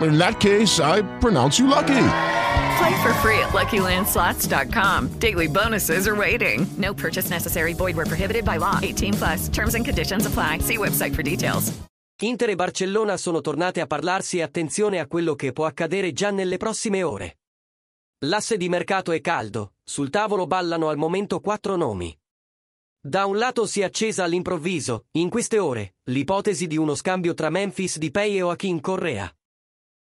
In that case, I pronounce you lucky. Play for free at LuckyLandSlots.com. Daily bonuses are waiting. No purchase necessary. Void where prohibited by law. 18 plus. Terms and conditions apply. See website for details. Inter e Barcellona sono tornate a parlarsi e attenzione a quello che può accadere già nelle prossime ore. L'asse di mercato è caldo, sul tavolo ballano al momento quattro nomi. Da un lato si è accesa all'improvviso, in queste ore, l'ipotesi di uno scambio tra Memphis di Pei e Joaquin Correa.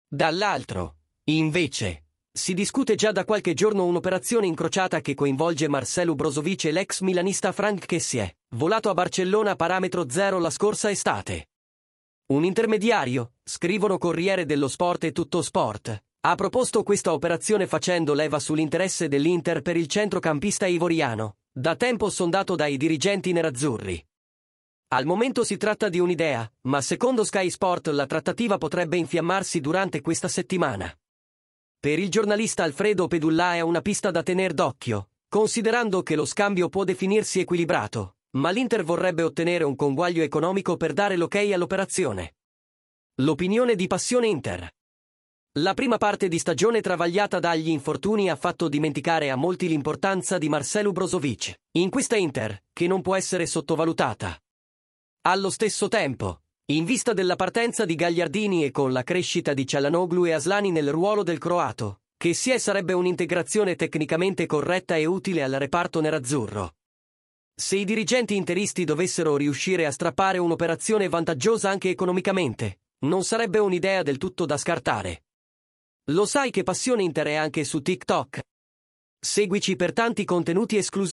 Dall'altro, invece, si discute già da qualche giorno un'operazione incrociata che coinvolge Marcelo Brozovic e l'ex milanista Frank Kessier, volato a Barcellona a parametro zero la scorsa estate. Un intermediario, scrivono Corriere dello Sport e Tutto Sport, ha proposto questa operazione facendo leva sull'interesse dell'Inter per il centrocampista ivoriano, da tempo sondato dai dirigenti nerazzurri. Al momento si tratta di un'idea, ma secondo Sky Sport la trattativa potrebbe infiammarsi durante questa settimana. Per il giornalista Alfredo Pedulla è una pista da tener d'occhio, considerando che lo scambio può definirsi equilibrato, ma l'Inter vorrebbe ottenere un conguaglio economico per dare l'ok all'operazione. L'opinione di Passione Inter. La prima parte di stagione travagliata dagli infortuni ha fatto dimenticare a molti l'importanza di Marcelo Brozovic, in questa Inter, che non può essere sottovalutata. Allo stesso tempo, in vista della partenza di Gagliardini e con la crescita di Cialanoglu e Aslani nel ruolo del croato, che sia sarebbe un'integrazione tecnicamente corretta e utile al reparto nerazzurro. Se i dirigenti interisti dovessero riuscire a strappare un'operazione vantaggiosa anche economicamente, non sarebbe un'idea del tutto da scartare. Lo sai che Passione Inter è anche su TikTok? Seguici per tanti contenuti esclusivi.